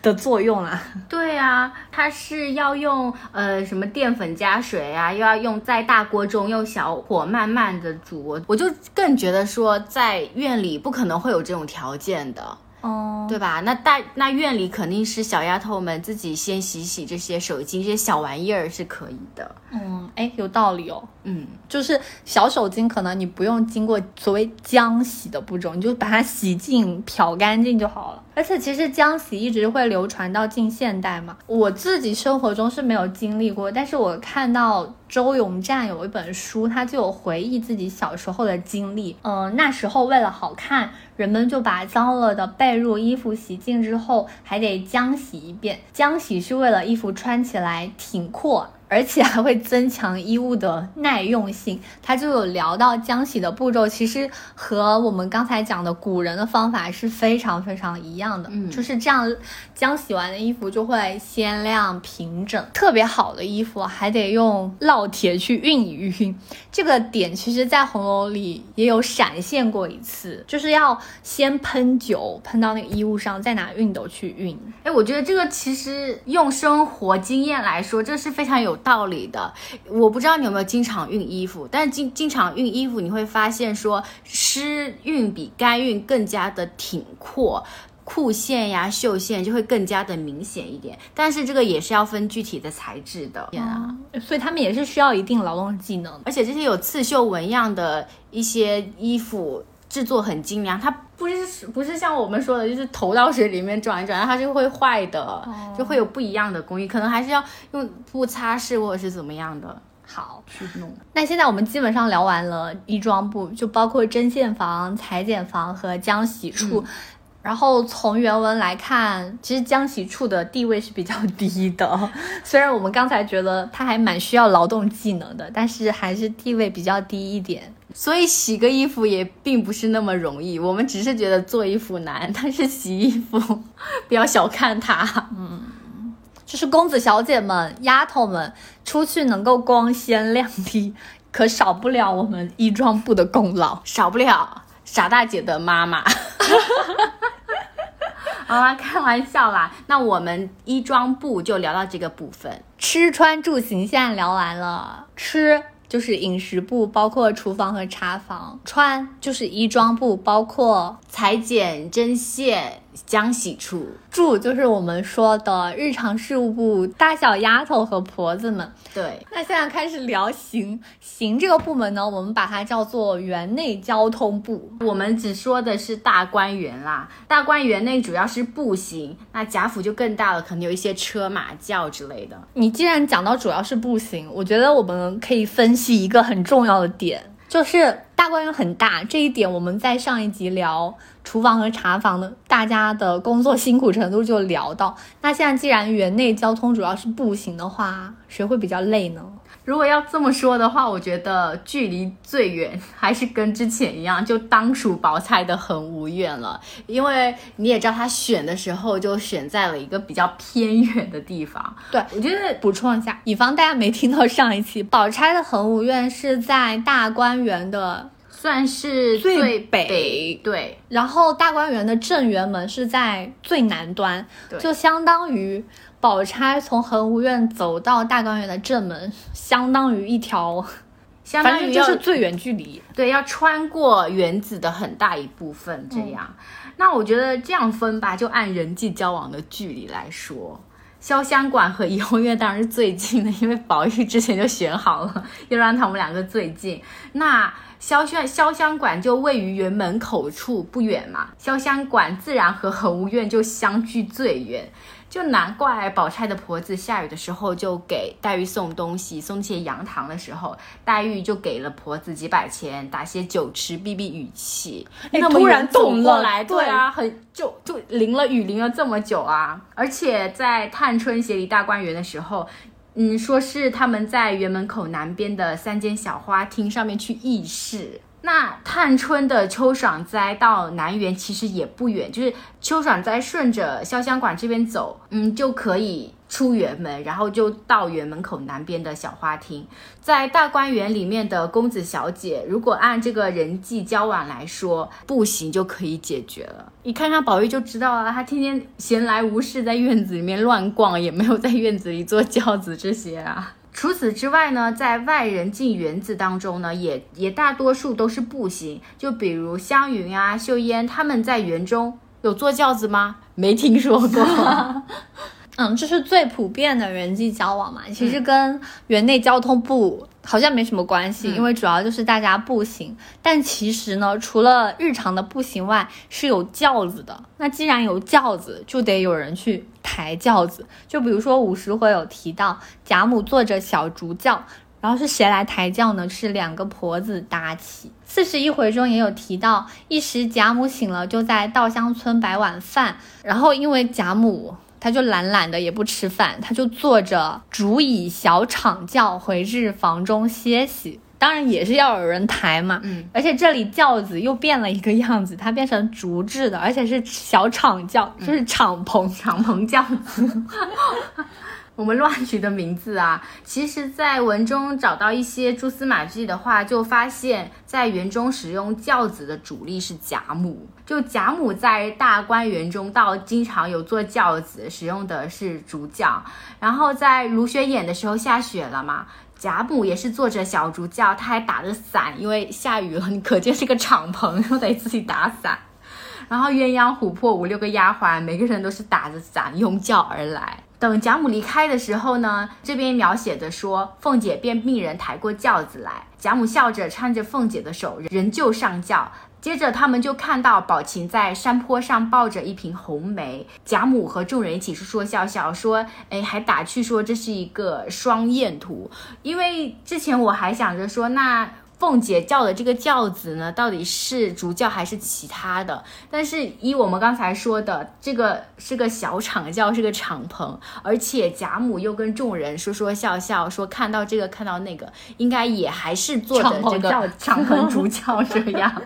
的作用啊？[LAUGHS] 对啊，它是要用呃什么淀粉加水啊，又要用在大锅中用小火慢慢的煮。我就更觉得说，在院里不可能会有这种条件的。哦，对吧？那大那院里肯定是小丫头们自己先洗洗这些手巾，这些小玩意儿是可以的。嗯，哎，有道理哦。嗯，就是小手巾，可能你不用经过所谓浆洗的步骤，你就把它洗净、[LAUGHS] 漂干净就好了。而且其实浆洗一直会流传到近现代嘛。我自己生活中是没有经历过，但是我看到周永战有一本书，他就有回忆自己小时候的经历。嗯，那时候为了好看，人们就把脏了的被褥、衣服洗净之后，还得浆洗一遍。浆洗是为了衣服穿起来挺阔。而且还会增强衣物的耐用性。[LAUGHS] 它就有聊到浆洗的步骤，其实和我们刚才讲的古人的方法是非常非常一样的。嗯，就是这样，浆洗完的衣服就会鲜亮平整。特别好的衣服还得用烙铁去熨一熨。这个点其实，在红楼里也有闪现过一次，就是要先喷酒，喷到那个衣物上，再拿熨斗去熨。哎，我觉得这个其实用生活经验来说，这是非常有。道理的，我不知道你有没有经常熨衣服，但是经经常熨衣服，你会发现说湿熨比干熨更加的挺阔，裤线呀、袖线就会更加的明显一点。但是这个也是要分具体的材质的啊，所以他们也是需要一定劳动技能，而且这些有刺绣纹样的一些衣服。制作很精良，它不是不是像我们说的，就是投到水里面转一转，它就会坏的，就会有不一样的工艺，可能还是要用布擦拭或者是怎么样的。好，去弄。那现在我们基本上聊完了衣装部，就包括针线房、裁剪房和浆洗处。然后从原文来看，其实浆洗处的地位是比较低的。[LAUGHS] 虽然我们刚才觉得它还蛮需要劳动技能的，但是还是地位比较低一点。所以洗个衣服也并不是那么容易。我们只是觉得做衣服难，[LAUGHS] 但是洗衣服 [LAUGHS] 不要小看它。嗯，就是公子小姐们、丫头们出去能够光鲜亮丽，可少不了我们衣装部的功劳，少不了傻大姐的妈妈。[LAUGHS] 好啦，开玩笑啦。那我们衣装部就聊到这个部分，吃穿住行现在聊完了，吃。就是饮食部，包括厨房和茶房；穿就是衣装部，包括裁剪、针线、浆洗处；住就是我们说的日常事务部，大小丫头和婆子们。对，那现在开始聊行行这个部门呢，我们把它叫做园内交通部。我们只说的是大观园啦，大观园内主要是步行，那贾府就更大了，可能有一些车马轿之类的。你既然讲到主要是步行，我觉得我们可以分析。一个很重要的点，就是大观园很大，这一点我们在上一集聊厨房和茶房的大家的工作辛苦程度就聊到。那现在既然园内交通主要是步行的话，谁会比较累呢？如果要这么说的话，我觉得距离最远还是跟之前一样，就当属宝钗的恒芜苑了。因为你也知道，他选的时候就选在了一个比较偏远的地方。对，我觉得补充一下，以防大家没听到上一期，宝钗的恒芜苑是在大观园的，算是最北。对，然后大观园的正园门是在最南端，就相当于。宝钗从恒芜苑走到大观园的正门，相当于一条，[LAUGHS] 相当于就是最远距离。对，要穿过园子的很大一部分。这样，那我觉得这样分吧，就按人际交往的距离来说，潇湘馆和怡红院当然是最近的，因为宝玉之前就选好了，又让他们两个最近。那潇湘潇湘馆就位于园门口处不远嘛，潇湘馆自然和恒芜苑就相距最远。就难怪宝钗的婆子下雨的时候就给黛玉送东西，送些洋糖的时候，黛玉就给了婆子几百钱，打些酒吃，避避雨气。那突然动过来，对啊，很就就淋了雨，淋了这么久啊！而且在探春协理大观园的时候，嗯，说是他们在园门口南边的三间小花厅上面去议事。那探春的秋爽斋到南园其实也不远，就是秋爽斋顺着潇湘馆这边走，嗯，就可以出园门，然后就到园门口南边的小花厅。在大观园里面的公子小姐，如果按这个人际交往来说，步行就可以解决了。你看看宝玉就知道了，他天天闲来无事在院子里面乱逛，也没有在院子里坐轿子这些啊。除此之外呢，在外人进园子当中呢，也也大多数都是步行。就比如湘云啊、秀烟他们在园中有坐轿子吗？[LAUGHS] 没听说过。[LAUGHS] 嗯，这是最普遍的人际交往嘛，其实跟园内交通部好像没什么关系，因为主要就是大家步行。但其实呢，除了日常的步行外，是有轿子的。那既然有轿子，就得有人去抬轿子。就比如说五十回有提到贾母坐着小竹轿，然后是谁来抬轿呢？是两个婆子搭起。四十一回中也有提到，一时贾母醒了，就在稻香村摆晚饭，然后因为贾母。他就懒懒的也不吃饭，他就坐着竹椅小敞轿回至房中歇息。当然也是要有人抬嘛，嗯，而且这里轿子又变了一个样子，它变成竹制的，而且是小敞轿，就是敞篷敞篷轿子。[LAUGHS] 我们乱取的名字啊，其实，在文中找到一些蛛丝马迹的话，就发现，在园中使用轿子的主力是贾母。就贾母在大观园中，倒经常有坐轿子，使用的是竹轿。然后在芦雪演的时候下雪了嘛，贾母也是坐着小竹轿，她还打着伞，因为下雨了，你可见是个敞篷，又得自己打伞。然后鸳鸯琥珀五六个丫鬟，每个人都是打着伞拥轿而来。等贾母离开的时候呢，这边描写的说，凤姐便命人抬过轿子来，贾母笑着搀着凤姐的手，仍旧上轿。接着他们就看到宝琴在山坡上抱着一瓶红梅，贾母和众人一起说说笑笑，说，哎，还打趣说这是一个双燕图，因为之前我还想着说那。凤姐叫的这个轿子呢，到底是主轿还是其他的？但是依我们刚才说的，这个是个小敞轿，是个敞篷，而且贾母又跟众人说说笑笑，说看到这个看到那个，应该也还是坐的这个敞篷主轿这样。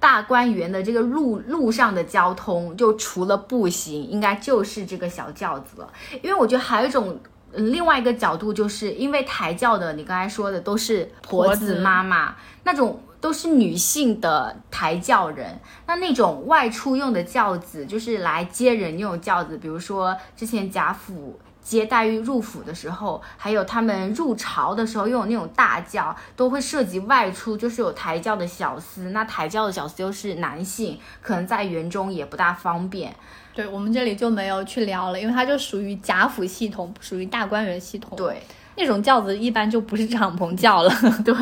大观园的这个路路上的交通，就除了步行，应该就是这个小轿子了。因为我觉得还有一种。另外一个角度，就是因为抬轿的，你刚才说的都是婆子妈妈那种，都是女性的抬轿人。那那种外出用的轿子，就是来接人用轿子，比如说之前贾府接黛玉入府的时候，还有他们入朝的时候用那种大轿，都会涉及外出，就是有抬轿的小厮。那抬轿的小厮又是男性，可能在园中也不大方便。对我们这里就没有去聊了，因为它就属于贾府系统，属于大观园系统。对，那种轿子一般就不是敞篷轿了。对，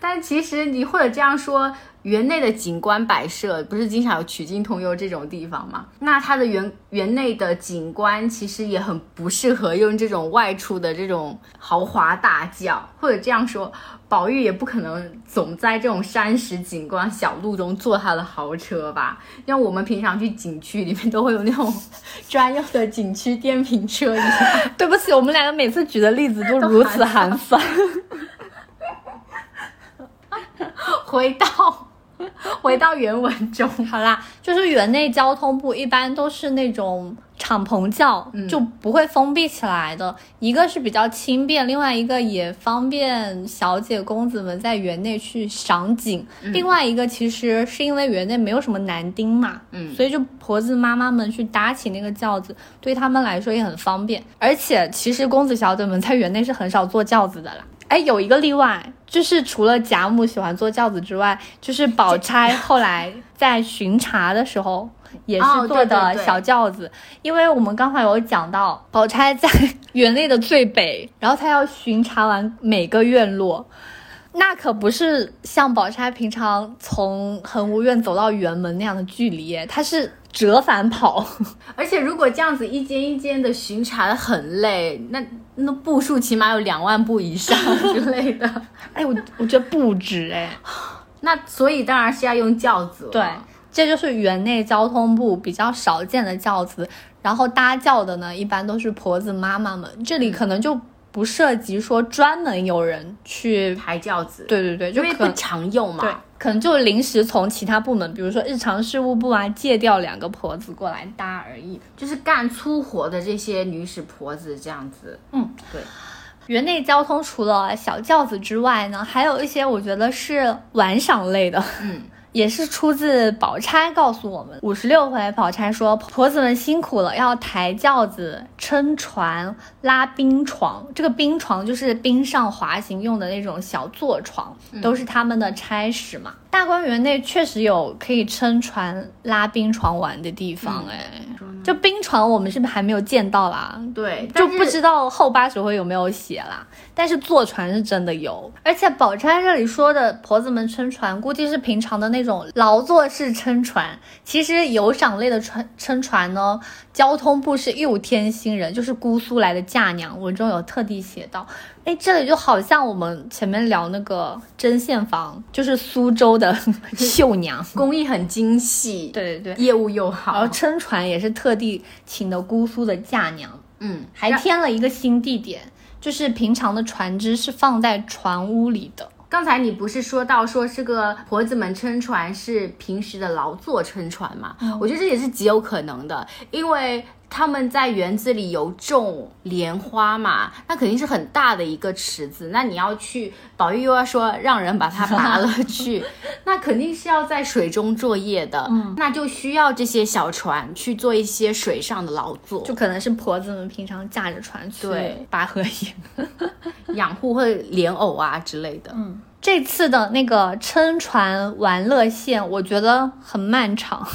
但其实你或者这样说。园内的景观摆设不是经常有曲径通幽这种地方吗？那它的园园内的景观其实也很不适合用这种外出的这种豪华大轿，或者这样说，宝玉也不可能总在这种山石景观小路中坐他的豪车吧？像我们平常去景区里面都会有那种专用的景区电瓶车一样。对 [LAUGHS] 不起，我们两个每次举的例子都如此寒酸。[LAUGHS] 回到。[LAUGHS] 回到原文中，好啦，就是园内交通部一般都是那种敞篷轿，就不会封闭起来的。一个是比较轻便，另外一个也方便小姐公子们在园内去赏景。另外一个其实是因为园内没有什么男丁嘛，嗯，所以就婆子妈妈们去搭起那个轿子，对他们来说也很方便。而且其实公子小姐们在园内是很少坐轿子的啦。哎，有一个例外，就是除了贾母喜欢坐轿子之外，就是宝钗后来在巡查的时候也是坐的小轿子。因为我们刚才有讲到，宝钗在 [LAUGHS] 园内的最北，然后她要巡查完每个院落，那可不是像宝钗平常从恒芜院走到园门那样的距离，她是。折返跑，[LAUGHS] 而且如果这样子一间一间的巡查的很累，那那步数起码有两万步以上之类的。[LAUGHS] 哎，我我觉得不止哎，那所以当然是要用轿子。对，这就是园内交通部比较少见的轿子，然后搭轿的呢，一般都是婆子妈妈们。这里可能就。不涉及说专门有人去抬轿子，对对对，因为不常用嘛，对，可能就临时从其他部门，比如说日常事务部啊，借调两个婆子过来搭而已，就是干粗活的这些女使婆子这样子。嗯，对。园内交通除了小轿子之外呢，还有一些我觉得是玩赏类的。嗯。[LAUGHS] 也是出自宝钗告诉我们，五十六回，宝钗说婆子们辛苦了，要抬轿子、撑船、拉冰床。这个冰床就是冰上滑行用的那种小坐床，都是他们的差事嘛。大观园内确实有可以撑船、拉冰床玩的地方，哎，就冰床我们是不是还没有见到啦？对，就不知道后八十回有没有写啦。但是坐船是真的有，而且宝钗这里说的婆子们撑船，估计是平常的那种劳作式撑船。其实有赏类的船撑船呢，交通部是又添新人，就是姑苏来的嫁娘，文中有特地写到。哎，这里就好像我们前面聊那个针线房，就是苏州的 [LAUGHS] 绣娘，工艺很精细，[LAUGHS] 对对对，业务又好。然后撑船也是特地请的姑苏的嫁娘，嗯，还添了一个新地点。就是平常的船只是放在船屋里的。刚才你不是说到说这个婆子们撑船是平时的劳作撑船嘛？我觉得这也是极有可能的，因为。他们在园子里有种莲花嘛，那肯定是很大的一个池子。那你要去，宝玉又要说让人把它拔了去，[LAUGHS] 那肯定是要在水中作业的。嗯，那就需要这些小船去做一些水上的劳作，就可能是婆子们平常驾着船去拔荷叶、[LAUGHS] 养护或者莲藕啊之类的。嗯，这次的那个撑船玩乐线，我觉得很漫长。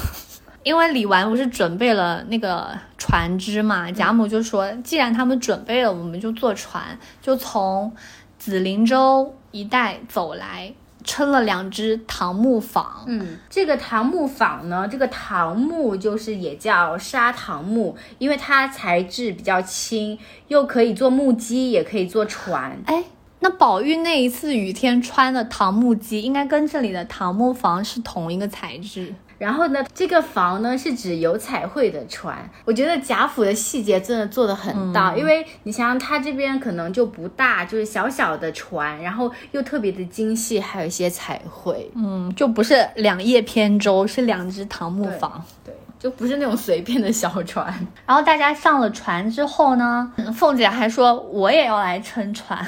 因为李纨不是准备了那个船只嘛，贾母就说，既然他们准备了，我们就坐船，就从紫菱洲一带走来，撑了两只唐木舫。嗯，这个唐木舫呢，这个唐木就是也叫沙糖木，因为它材质比较轻，又可以做木屐，也可以做船。哎，那宝玉那一次雨天穿的唐木屐，应该跟这里的唐木房是同一个材质。然后呢，这个房呢是指有彩绘的船。我觉得贾府的细节真的做的很到，因为你想想，它这边可能就不大，就是小小的船，然后又特别的精细，还有一些彩绘。嗯，就不是两叶扁舟，是两只唐木房。对，就不是那种随便的小船。[LAUGHS] 然后大家上了船之后呢，凤姐还说我也要来撑船。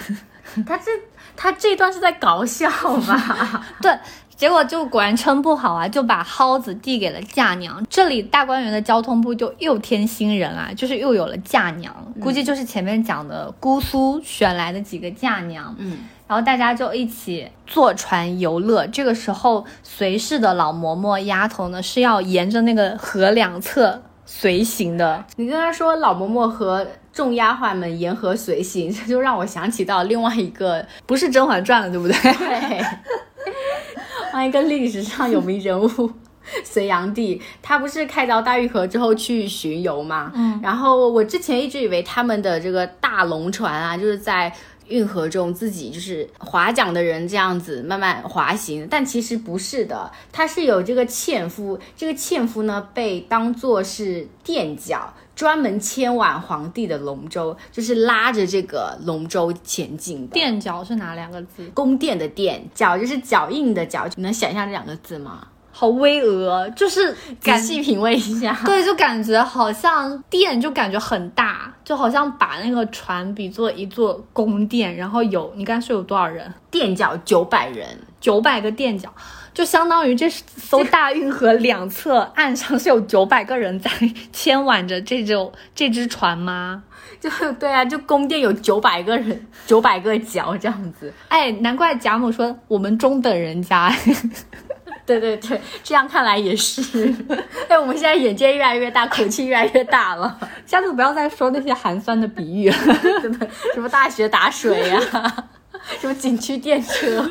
[LAUGHS] 他这他这段是在搞笑吧？[LAUGHS] 对。结果就果然撑不好啊，就把蒿子递给了嫁娘。这里大观园的交通部就又添新人啊，就是又有了嫁娘，估计就是前面讲的姑苏选来的几个嫁娘。嗯，然后大家就一起坐船游乐。这个时候随侍的老嬷嬷丫头呢是要沿着那个河两侧随行的。你跟他说老嬷嬷和众丫鬟们沿河随行，这 [LAUGHS] 就让我想起到另外一个，不是《甄嬛传》了，对不对？对。[LAUGHS] 一个历史上有名人物，[LAUGHS] 隋炀帝，他不是开凿大运河之后去巡游嘛？嗯，然后我之前一直以为他们的这个大龙船啊，就是在运河中自己就是划桨的人这样子慢慢滑行，但其实不是的，他是有这个纤夫，这个纤夫呢被当做是垫脚。专门牵挽皇帝的龙舟，就是拉着这个龙舟前进的。垫脚是哪两个字？宫殿的殿，脚就是脚印的脚。你能想象这两个字吗？好巍峨，就是仔细品味一下。[LAUGHS] 对，就感觉好像殿，就感觉很大，就好像把那个船比作一座宫殿，然后有你刚才说有多少人？垫脚九百人，九百个垫脚。就相当于这艘大运河两侧岸上是有九百个人在牵挽着这种这只船吗？[LAUGHS] 就对啊，就宫殿有九百个人，九百个脚这样子。哎，难怪贾母说我们中等人家。对对对，这样看来也是。[LAUGHS] 哎，我们现在眼界越来越大，口气越来越大了。[LAUGHS] 下次不要再说那些寒酸的比喻了。真的，什么大学打水呀，[LAUGHS] 什么景区电车。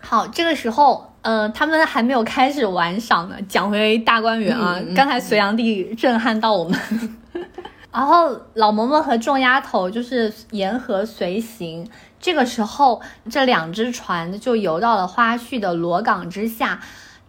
好，这个时候，呃，他们还没有开始玩赏呢。讲回大观园啊，刚才隋炀帝震撼到我们，然后老嬷嬷和众丫头就是沿河随行。这个时候，这两只船就游到了花絮的罗港之下。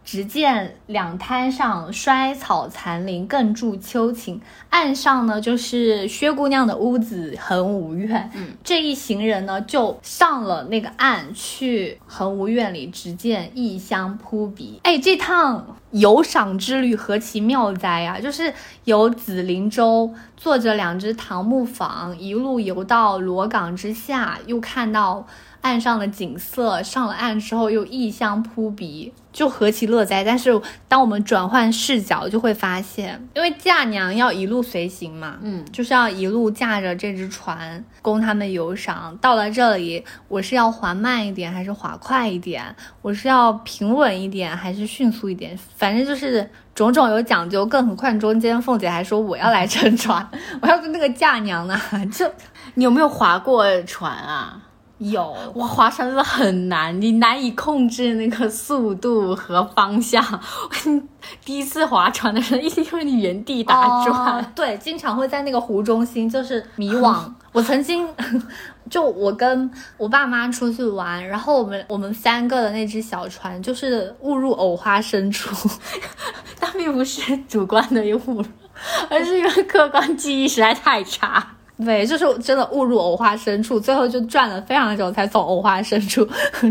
只见两滩上衰草残林，更助秋情。岸上呢，就是薛姑娘的屋子恒芜院。嗯，这一行人呢，就上了那个岸去恒芜院里。只见异香扑鼻。哎，这趟游赏之旅何其妙哉呀！就是由紫林洲坐着两只唐木舫，一路游到罗岗之下，又看到。岸上的景色，上了岸之后又异香扑鼻，就何其乐哉！但是当我们转换视角，就会发现，因为嫁娘要一路随行嘛，嗯，就是要一路驾着这只船供他们游赏。到了这里，我是要滑慢一点还是滑快一点？我是要平稳一点还是迅速一点？反正就是种种有讲究。更何况中间凤姐还说我要来撑船，我要跟那个嫁娘呢。就 [LAUGHS] 你有没有划过船啊？有哇，划船真的很难，你难以控制那个速度和方向。[LAUGHS] 第一次划船的时候，一定会原地打转，对，经常会在那个湖中心就是迷惘。[LAUGHS] 我曾经就我跟我爸妈出去玩，然后我们我们三个的那只小船就是误入藕花深处，[LAUGHS] 但并不是主观的误入，而是因为客观记忆实在太差。对，就是真的误入藕花深处，最后就转了非常久才从藕花深处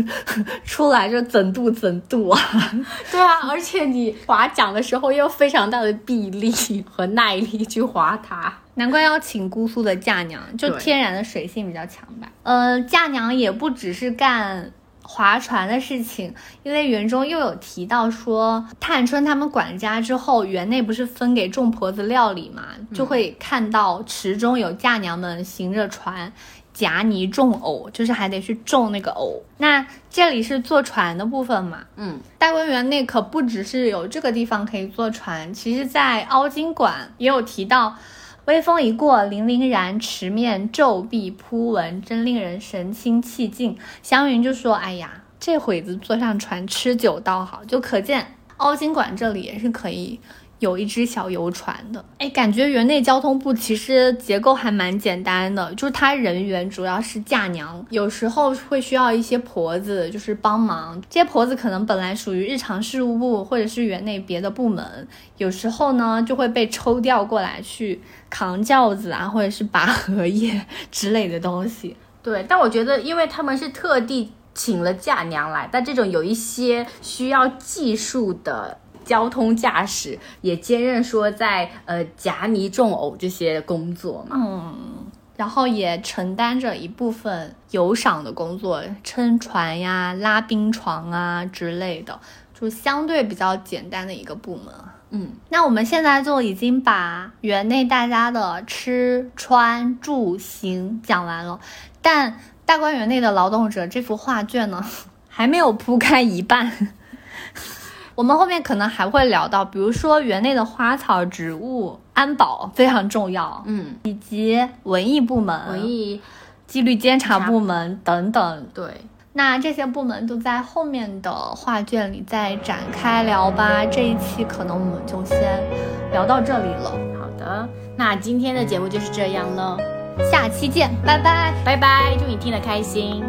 [LAUGHS] 出来，就怎渡怎渡啊！[LAUGHS] 对啊，而且你划桨的时候要非常大的臂力和耐力去划它，难怪要请姑苏的嫁娘，就天然的水性比较强吧。呃，嫁娘也不只是干。划船的事情，因为园中又有提到说，探春他们管家之后，园内不是分给众婆子料理嘛，就会看到池中有嫁娘们行着船，夹泥种藕，就是还得去种那个藕。那这里是坐船的部分嘛？嗯，大观园内可不只是有这个地方可以坐船，其实在凹晶馆也有提到。微风一过，泠泠然，池面皱壁铺纹，真令人神清气静。湘云就说：“哎呀，这会子坐上船吃酒倒好，就可见凹晶馆这里也是可以。有一只小游船的，哎，感觉园内交通部其实结构还蛮简单的，就是它人员主要是嫁娘，有时候会需要一些婆子，就是帮忙。这些婆子可能本来属于日常事务部或者是园内别的部门，有时候呢就会被抽调过来去扛轿子啊，或者是拔荷叶之类的东西。对，但我觉得，因为他们是特地请了嫁娘来，但这种有一些需要技术的。交通驾驶也兼任说在呃夹泥种藕这些工作嘛，嗯，然后也承担着一部分游赏的工作，撑船呀、拉冰床啊之类的，就相对比较简单的一个部门。嗯，那我们现在就已经把园内大家的吃穿住行讲完了，但大观园内的劳动者这幅画卷呢，[LAUGHS] 还没有铺开一半。我们后面可能还会聊到，比如说园内的花草植物安保非常重要，嗯，以及文艺部门、文艺纪律监察部门等等。对，那这些部门都在后面的画卷里再展开聊吧。这一期可能我们就先聊到这里了。好的，那今天的节目就是这样了，下期见，拜拜，拜拜，祝你听得开心。